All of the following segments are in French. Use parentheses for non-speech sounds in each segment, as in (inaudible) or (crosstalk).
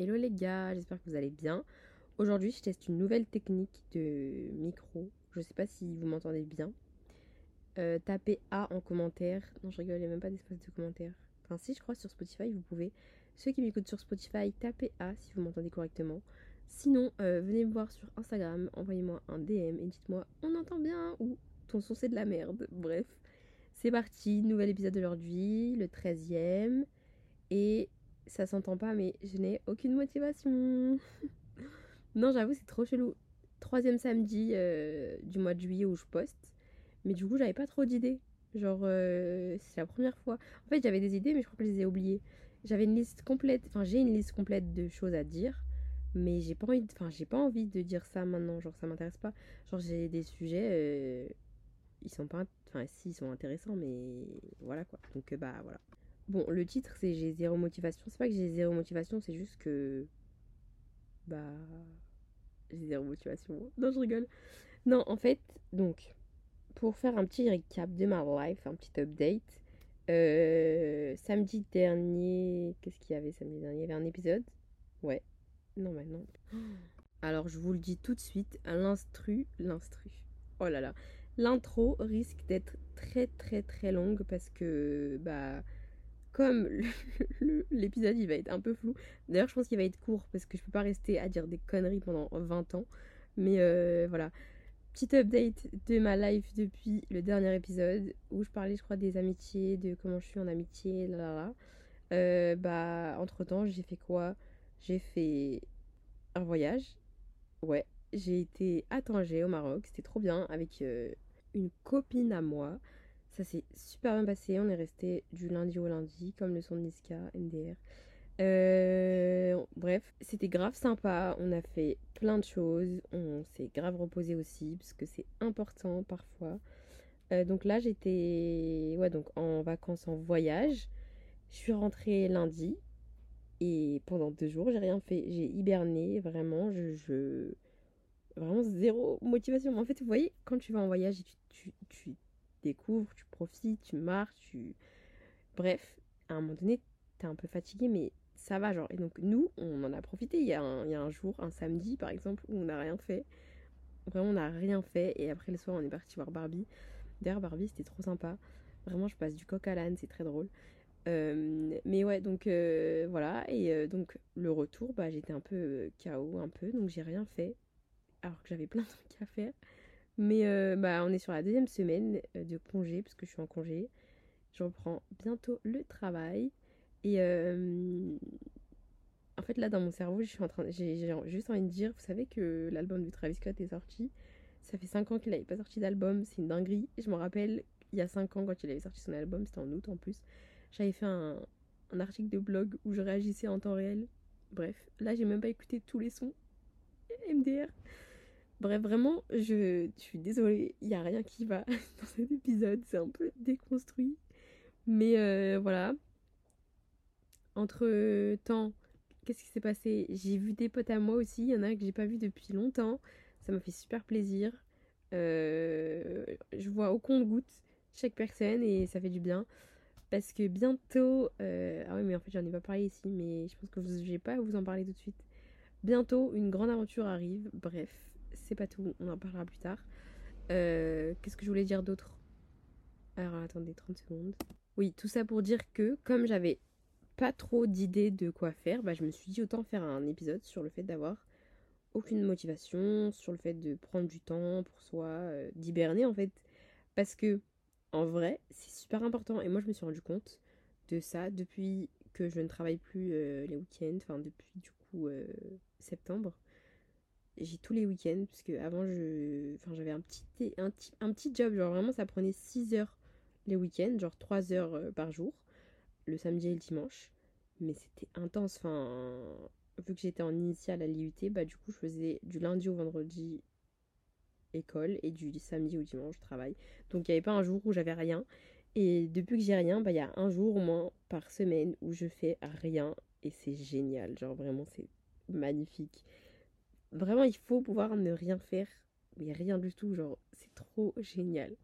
Hello les gars, j'espère que vous allez bien. Aujourd'hui, je teste une nouvelle technique de micro. Je sais pas si vous m'entendez bien. Euh, tapez A en commentaire. Non, je rigole, il n'y a même pas d'espace de commentaire. Enfin, si, je crois, sur Spotify, vous pouvez. Ceux qui m'écoutent sur Spotify, tapez A si vous m'entendez correctement. Sinon, euh, venez me voir sur Instagram, envoyez-moi un DM et dites-moi on entend bien ou ton son c'est de la merde. Bref, c'est parti, nouvel épisode d'aujourd'hui, le 13e. Et ça s'entend pas, mais je n'ai aucune motivation. (laughs) non, j'avoue, c'est trop chelou. Troisième samedi euh, du mois de juillet où je poste. Mais du coup, j'avais pas trop d'idées. Genre, euh, c'est la première fois. En fait, j'avais des idées, mais je crois que je les ai oubliées. J'avais une liste complète, enfin, j'ai une liste complète de choses à dire. Mais j'ai pas envie de, enfin, j'ai pas envie de dire ça maintenant. Genre, ça m'intéresse pas. Genre, j'ai des sujets, euh, ils sont pas, enfin, si, ils sont intéressants, mais voilà quoi. Donc, bah, voilà. Bon, le titre, c'est J'ai zéro motivation. C'est pas que j'ai zéro motivation, c'est juste que. Bah. J'ai zéro motivation. Non, je rigole. Non, en fait, donc, pour faire un petit recap de ma life, un petit update. Euh, samedi dernier. Qu'est-ce qu'il y avait samedi dernier? Il y avait un épisode? Ouais. Non, mais non. (gasps) Alors, je vous le dis tout de suite l'instru. L'instru. Oh là là. L'intro risque d'être très, très, très longue parce que. Bah comme l'épisode il va être un peu flou. D'ailleurs, je pense qu'il va être court parce que je peux pas rester à dire des conneries pendant 20 ans. Mais euh, voilà. Petite update de ma life depuis le dernier épisode où je parlais, je crois, des amitiés, de comment je suis en amitié, là là là. Bah, entre temps, j'ai fait quoi? J'ai fait un voyage. Ouais, j'ai été à Tanger au Maroc, c'était trop bien avec euh, une copine à moi. Ça s'est super bien passé. On est resté du lundi au lundi, comme le son de Niska, MDR. Euh, bref, c'était grave sympa. On a fait plein de choses. On s'est grave reposé aussi, parce que c'est important parfois. Euh, donc là, j'étais ouais, donc en vacances, en voyage. Je suis rentrée lundi. Et pendant deux jours, j'ai rien fait. J'ai hiberné, vraiment. Je, Vraiment zéro motivation. En fait, vous voyez, quand tu vas en voyage et tu découvres, tu profites, tu marches, tu... Bref, à un moment donné, t'es un peu fatigué, mais ça va, genre. Et donc, nous, on en a profité. Il y a un, il y a un jour, un samedi, par exemple, où on n'a rien fait. Vraiment, on n'a rien fait. Et après, le soir, on est parti voir Barbie. D'ailleurs, Barbie, c'était trop sympa. Vraiment, je passe du coq à l'âne, c'est très drôle. Euh, mais ouais, donc euh, voilà. Et euh, donc, le retour, bah, j'étais un peu KO, un peu. Donc, j'ai rien fait. Alors que j'avais plein de trucs à faire. Mais euh, bah, on est sur la deuxième semaine euh, de congé, parce que je suis en congé. Je reprends bientôt le travail. Et euh, en fait, là, dans mon cerveau, j'ai juste envie de dire, vous savez que l'album de Travis Scott est sorti. Ça fait 5 ans qu'il n'avait pas sorti d'album, c'est une dinguerie. Je me rappelle, il y a 5 ans, quand il avait sorti son album, c'était en août en plus, j'avais fait un article de blog où je réagissais en temps réel. Bref, là, j'ai même pas écouté tous les sons. MDR. Bref, vraiment, je, suis désolée, il n'y a rien qui va (laughs) dans cet épisode, c'est un peu déconstruit. Mais euh, voilà. Entre temps, qu'est-ce qui s'est passé? J'ai vu des potes à moi aussi, il y en a que j'ai pas vu depuis longtemps. Ça m'a fait super plaisir. Euh, je vois au compte-goutte chaque personne et ça fait du bien. Parce que bientôt, euh, ah oui, mais en fait, j'en ai pas parlé ici, mais je pense que je vais pas vous en parler tout de suite. Bientôt, une grande aventure arrive. Bref, c'est pas tout, on en parlera plus tard. Euh, qu'est-ce que je voulais dire d'autre? Alors attendez 30 secondes. Oui, tout ça pour dire que comme j'avais pas trop d'idées de quoi faire, bah, je me suis dit autant faire un épisode sur le fait d'avoir aucune motivation, sur le fait de prendre du temps pour soi, euh, d'hiberner en fait. Parce que en vrai, c'est super important. Et moi, je me suis rendu compte de ça depuis que je ne travaille plus euh, les week-ends, enfin depuis du coup septembre j'ai tous les week-ends parce que avant je enfin j'avais un petit un, un, petit job genre vraiment ça prenait 6 heures les week-ends genre 3 heures euh, par jour le samedi et le dimanche mais c'était intense enfin vu que j'étais en initiale à l'IUT bah du coup je faisais du lundi au vendredi école et du samedi au dimanche travail. Donc il n'y avait pas un jour où j'avais rien. Et depuis que j'ai rien bah il y a un jour au moins par semaine où je fais rien et c'est génial. Genre vraiment c'est magnifique Vraiment, il faut pouvoir ne rien faire, mais rien du tout. Genre, c'est trop génial.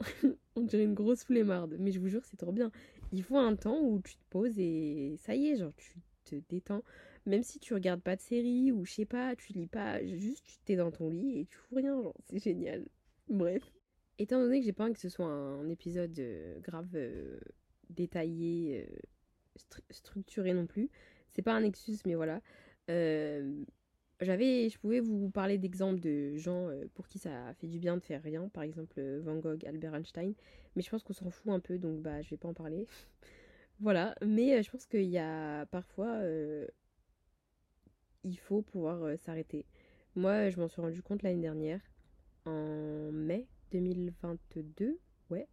(laughs) On dirait une grosse flemmarde, mais je vous jure, c'est trop bien. Il faut un temps où tu te poses et ça y est, genre, tu te détends. Même si tu regardes pas de série ou je sais pas, tu lis pas, juste tu t'es dans ton lit et tu fous rien, genre c'est génial. Bref. Étant donné que j'ai pas envie que ce soit un épisode euh, grave euh, détaillé, euh, structuré non plus, c'est pas un excuse, mais voilà. J'avais, je pouvais vous parler d'exemples de gens pour qui ça fait du bien de faire rien, par exemple Van Gogh, Albert Einstein, mais je pense qu'on s'en fout un peu, donc bah je vais pas en parler. (laughs) voilà, mais je pense qu'il y a parfois il faut pouvoir euh, s'arrêter. Moi, je m'en suis rendu compte l'année dernière, en mai 2022, ouais,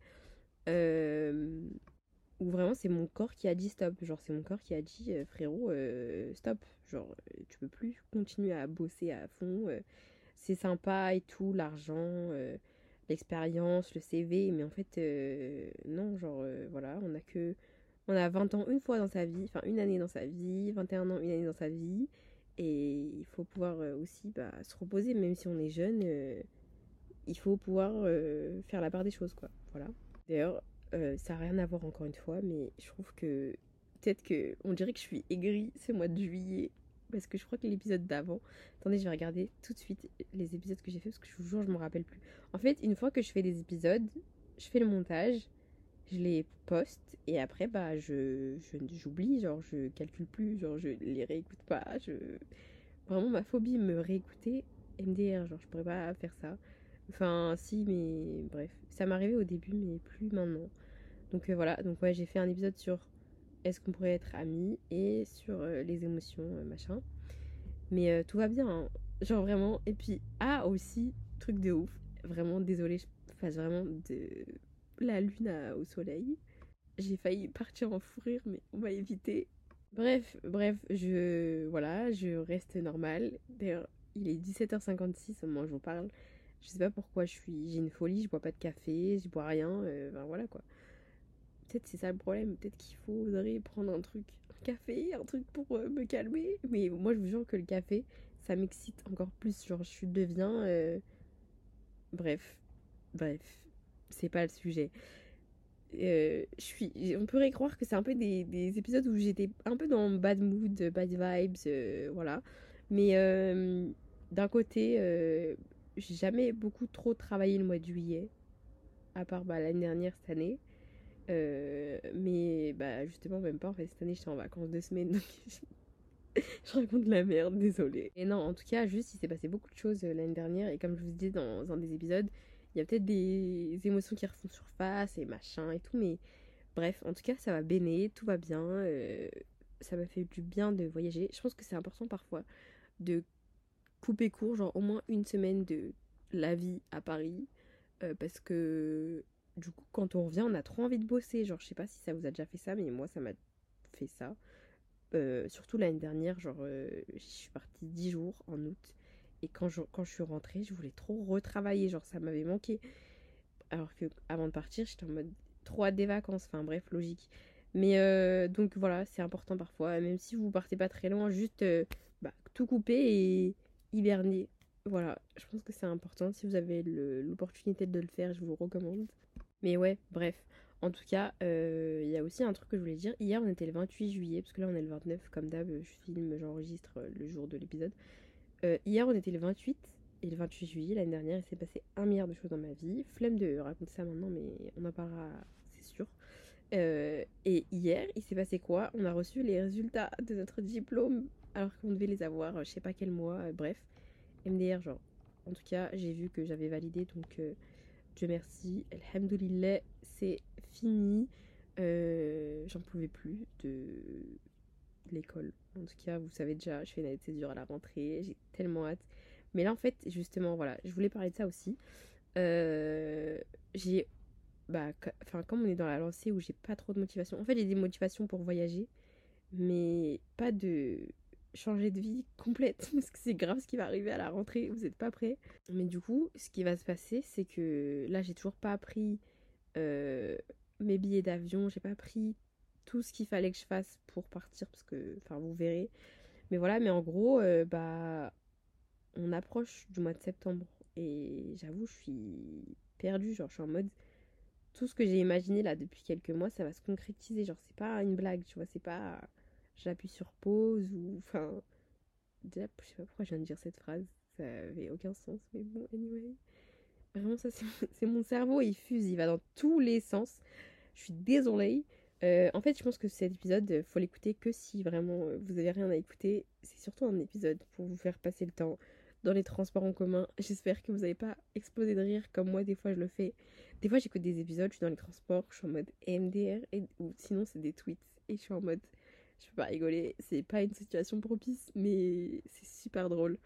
euh, où vraiment c'est mon corps qui a dit stop. Genre, c'est mon corps qui a dit euh, frérot, stop. Genre, tu peux plus continuer à bosser à fond. c'est sympa et tout, l'argent, l'expérience, le CV, mais en fait, non, genre, voilà, on a que. On a 20 ans une fois dans sa vie, enfin une année dans sa vie, 21 ans une année dans sa vie. Et il faut pouvoir euh, aussi bah, se reposer, même si on est jeune, euh, il faut pouvoir euh, faire la part des choses, quoi. Voilà. D'ailleurs, ça n'a rien à voir encore une fois, mais je trouve que peut-être que on dirait que je suis aigrie ce mois de juillet parce que je crois que l'épisode d'avant. Attendez, je vais regarder tout de suite les épisodes que j'ai fait parce que je vous jure, je me rappelle plus. En fait, une fois que je fais des épisodes, je fais le montage, je les poste et après bah je j'oublie genre je calcule plus genre je les réécoute pas je vraiment ma phobie me réécouter MDR genre je pourrais pas faire ça enfin si mais bref ça m'arrivait au début mais plus maintenant donc euh, voilà donc ouais j'ai fait un épisode sur est-ce qu'on pourrait être amis et sur euh, les émotions euh, machin mais tout va bien hein. genre vraiment et puis ah aussi truc de ouf vraiment désolé je fasse vraiment de la lune au soleil. J'ai failli partir en fou rire, mais on va éviter. Bref, bref, je voilà, je reste normal. D'ailleurs, il est 17h56 au moment où je vous parle. Je sais pas pourquoi je suis, j'ai une folie, je bois pas de café, je bois rien, ben voilà quoi. Peut-être c'est ça le problème, peut-être qu'il faudrait prendre un truc, un café, un truc pour euh, me calmer. Mais moi je vous jure que le café, ça m'excite encore plus, genre je deviens... Euh, bref, bref, c'est pas le sujet. Euh, je suis, on pourrait croire que c'est un peu des, des épisodes où j'étais un peu dans bad mood, bad vibes, voilà. Mais d'un côté, j'ai jamais beaucoup trop travaillé le mois de juillet, à part bah, l'année dernière, cette année. Mais bah, justement, même pas. En fait, cette année, j'étais en vacances deux semaines, donc (laughs) je raconte la merde, désolée. Et non, en tout cas, juste, il s'est passé beaucoup de choses l'année dernière. Et comme je vous dis dans un des épisodes, il y a peut-être des émotions qui refont surface et machin et tout, mais bref, en tout cas, ça va béner, tout va bien. Euh, ça m'a fait du bien de voyager. Je pense que c'est important parfois de couper court, genre au moins une semaine de la vie à Paris, euh, parce que du coup, quand on revient, on a trop envie de bosser. Genre, je sais pas si ça vous a déjà fait ça, mais moi, ça m'a fait ça. Euh, surtout l'année dernière, genre, je suis partie 10 jours en août. Et quand je, quand je suis rentrée, je voulais trop retravailler, genre ça m'avait manqué. Alors que avant de partir, j'étais en mode trop des vacances, enfin bref, logique. Mais euh, donc voilà, c'est important parfois, même si vous partez pas très loin, juste euh, bah, tout couper et hiberner. Voilà, je pense que c'est important. Si vous avez l'opportunité de le faire, je vous recommande. Mais ouais, bref. En tout cas, euh, il y a aussi un truc que je voulais dire. Hier, on était le 28 juillet, parce que là, on est le 29, comme d'hab, je filme, j'enregistre le jour de l'épisode. Euh, hier, on était le 28 et le 28 juillet l'année dernière. Il s'est passé un milliard de choses dans ma vie. Flemme de raconter ça maintenant, mais on en parlera, c'est sûr. Euh, et hier, il s'est passé quoi? On a reçu les résultats de notre diplôme alors qu'on devait les avoir, je sais pas quel mois, euh, bref. MDR, genre. En tout cas, j'ai vu que j'avais validé, donc Merci. Alhamdoulilah, c'est fini. J'en pouvais plus de l'école. En tout cas, vous savez déjà, je fais une année de césure à la rentrée, j'ai tellement hâte. Mais là, en fait, justement, voilà, je voulais parler de ça aussi. Euh, j'ai. Bah, enfin, comme on est dans la lancée où j'ai pas trop de motivation. En fait, j'ai des motivations pour voyager, mais pas de changer de vie complète (laughs) parce que c'est grave ce qui va arriver à la rentrée, vous n'êtes pas prêts. Mais du coup, ce qui va se passer, c'est que là, j'ai toujours pas pris euh, mes billets d'avion, j'ai pas pris tout ce qu'il fallait que je fasse pour partir parce que enfin vous verrez. Mais voilà mais en gros euh, bah on approche du mois de septembre. Et j'avoue je suis perdue genre je suis en mode tout ce que j'ai imaginé là depuis quelques mois ça va se concrétiser. Genre c'est pas une blague tu vois c'est pas j'appuie sur pause ou enfin déjà je sais pas pourquoi je viens de dire cette phrase ça avait aucun sens mais bon anyway. Vraiment ça c'est mon cerveau il fuse il va dans tous les sens. Je suis désolée. Euh, en fait je pense que cet épisode faut l'écouter que si vraiment euh, vous avez rien à écouter. C'est surtout un épisode pour vous faire passer le temps dans les transports en commun. (laughs) J'espère que vous n'avez pas explosé de rire comme moi des fois je le fais. Des fois j'écoute des épisodes je suis dans les transports je suis en mode MDR et, ou sinon c'est des tweets et je suis en mode je peux pas rigoler, c'est pas une situation propice, mais c'est super drôle.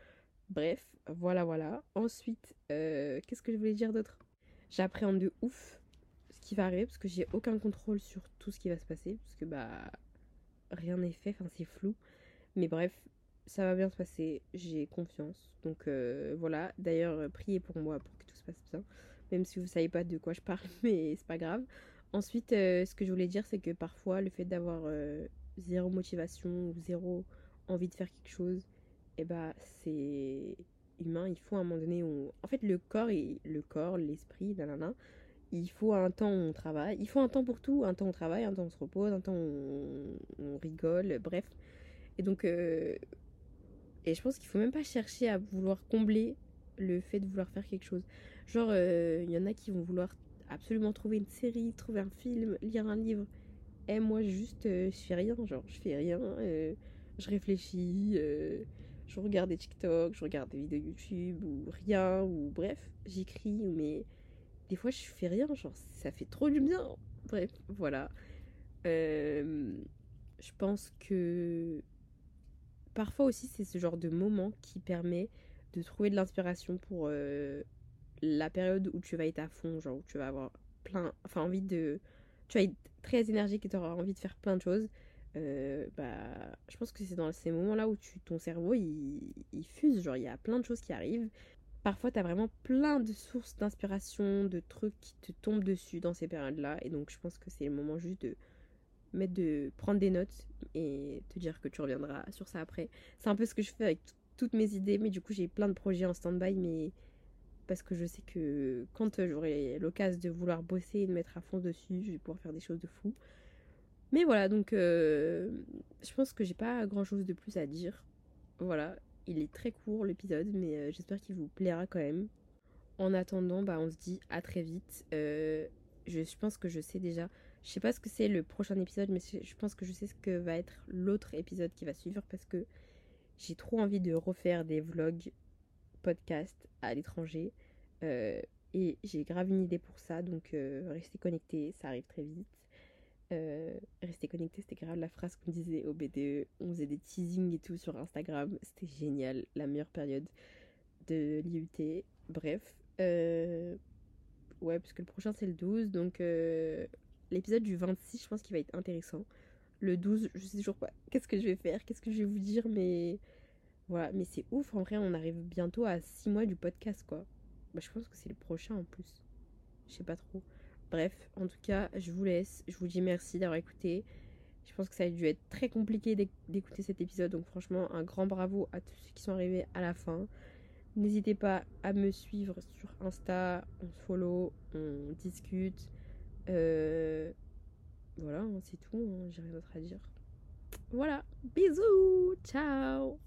Bref, voilà, voilà. Ensuite, euh, qu'est-ce que je voulais dire d'autre? J'appréhende de ouf ce qui va arriver parce que j'ai aucun contrôle sur tout ce qui va se passer, parce que bah rien n'est fait, enfin c'est flou. Mais bref, ça va bien se passer, j'ai confiance. Donc euh, voilà, d'ailleurs, priez pour moi pour que tout se passe bien, même si vous savez pas de quoi je parle, (laughs) mais c'est pas grave. Ensuite, euh, ce que je voulais dire, c'est que parfois, le fait d'avoir zéro motivation ou zéro envie de faire quelque chose, et eh bah c'est humain. Il faut à un moment donné où... En fait, le corps, et le corps, l'esprit, nanana, il faut un temps où on travaille. Il faut un temps pour tout. Un temps où on travaille, un temps où on se repose, un temps où on, rigole, bref. Et donc... Euh, et je pense qu'il faut même pas chercher à vouloir combler le fait de vouloir faire quelque chose. Genre, euh, il y en a qui vont vouloir absolument trouver une série, trouver un film, lire un livre. Et moi, juste, euh, je fais rien, genre, je fais rien, euh, je réfléchis, euh, je regarde des TikTok, je regarde des vidéos YouTube, ou rien, ou bref, j'écris, mais des fois, je fais rien, genre, ça fait trop du bien. Bref, voilà. je pense que parfois aussi, c'est ce genre de moment qui permet de trouver de l'inspiration pour la période où tu vas être à fond, genre, où tu vas avoir plein, enfin, envie de tu vas être très énergique et tu auras envie de faire plein de choses, euh, bah, je pense que c'est dans ces moments-là où tu, ton cerveau il, fuse, genre il y a plein de choses qui arrivent. Parfois, tu as vraiment plein de sources d'inspiration, de trucs qui te tombent dessus dans ces périodes-là. Et donc, je pense que c'est le moment juste de mettre de prendre des notes et te dire que tu reviendras sur ça après. C'est un peu ce que je fais avec toutes mes idées, mais du coup, j'ai plein de projets en stand-by, mais parce que je sais que quand j'aurai l'occasion de vouloir bosser et de mettre à fond dessus, je vais pouvoir faire des choses de fou. Mais voilà, donc euh, je pense que j'ai pas grand chose de plus à dire. Voilà, il est très court l'épisode, mais euh, j'espère qu'il vous plaira quand même. En attendant, bah, on se dit à très vite. Euh, je, je, pense que je sais déjà. Je sais pas ce que c'est le prochain épisode, mais je pense que je sais ce que va être l'autre épisode qui va suivre parce que j'ai trop envie de refaire des vlogs podcast à l'étranger. Euh, et j'ai grave une idée pour ça, donc euh, restez connectés, ça arrive très vite. Euh, restez connectés, c'était grave la phrase qu'on disait au BDE. On faisait des teasings et tout sur Instagram, c'était génial, la meilleure période de l'IUT. Bref, ouais, parce que le prochain c'est le 12, donc l'épisode du 26, je pense qu'il va être intéressant. Le 12, je sais toujours pas qu'est-ce que je vais faire, qu'est-ce que je vais vous dire, mais voilà, mais c'est ouf, en vrai, on arrive bientôt à 6 mois du podcast, quoi. Bah, je pense que c'est le prochain en plus. Je sais pas trop. Bref, en tout cas, je vous laisse. Je vous dis merci d'avoir écouté. Je pense que ça a dû être très compliqué d'écouter cet épisode. Donc franchement, un grand bravo à tous ceux qui sont arrivés à la fin. N'hésitez pas à me suivre sur Insta. On se follow, on discute. Euh, voilà, hein, c'est tout. Hein, j'ai rien d'autre à dire. Voilà. Bisous. Ciao.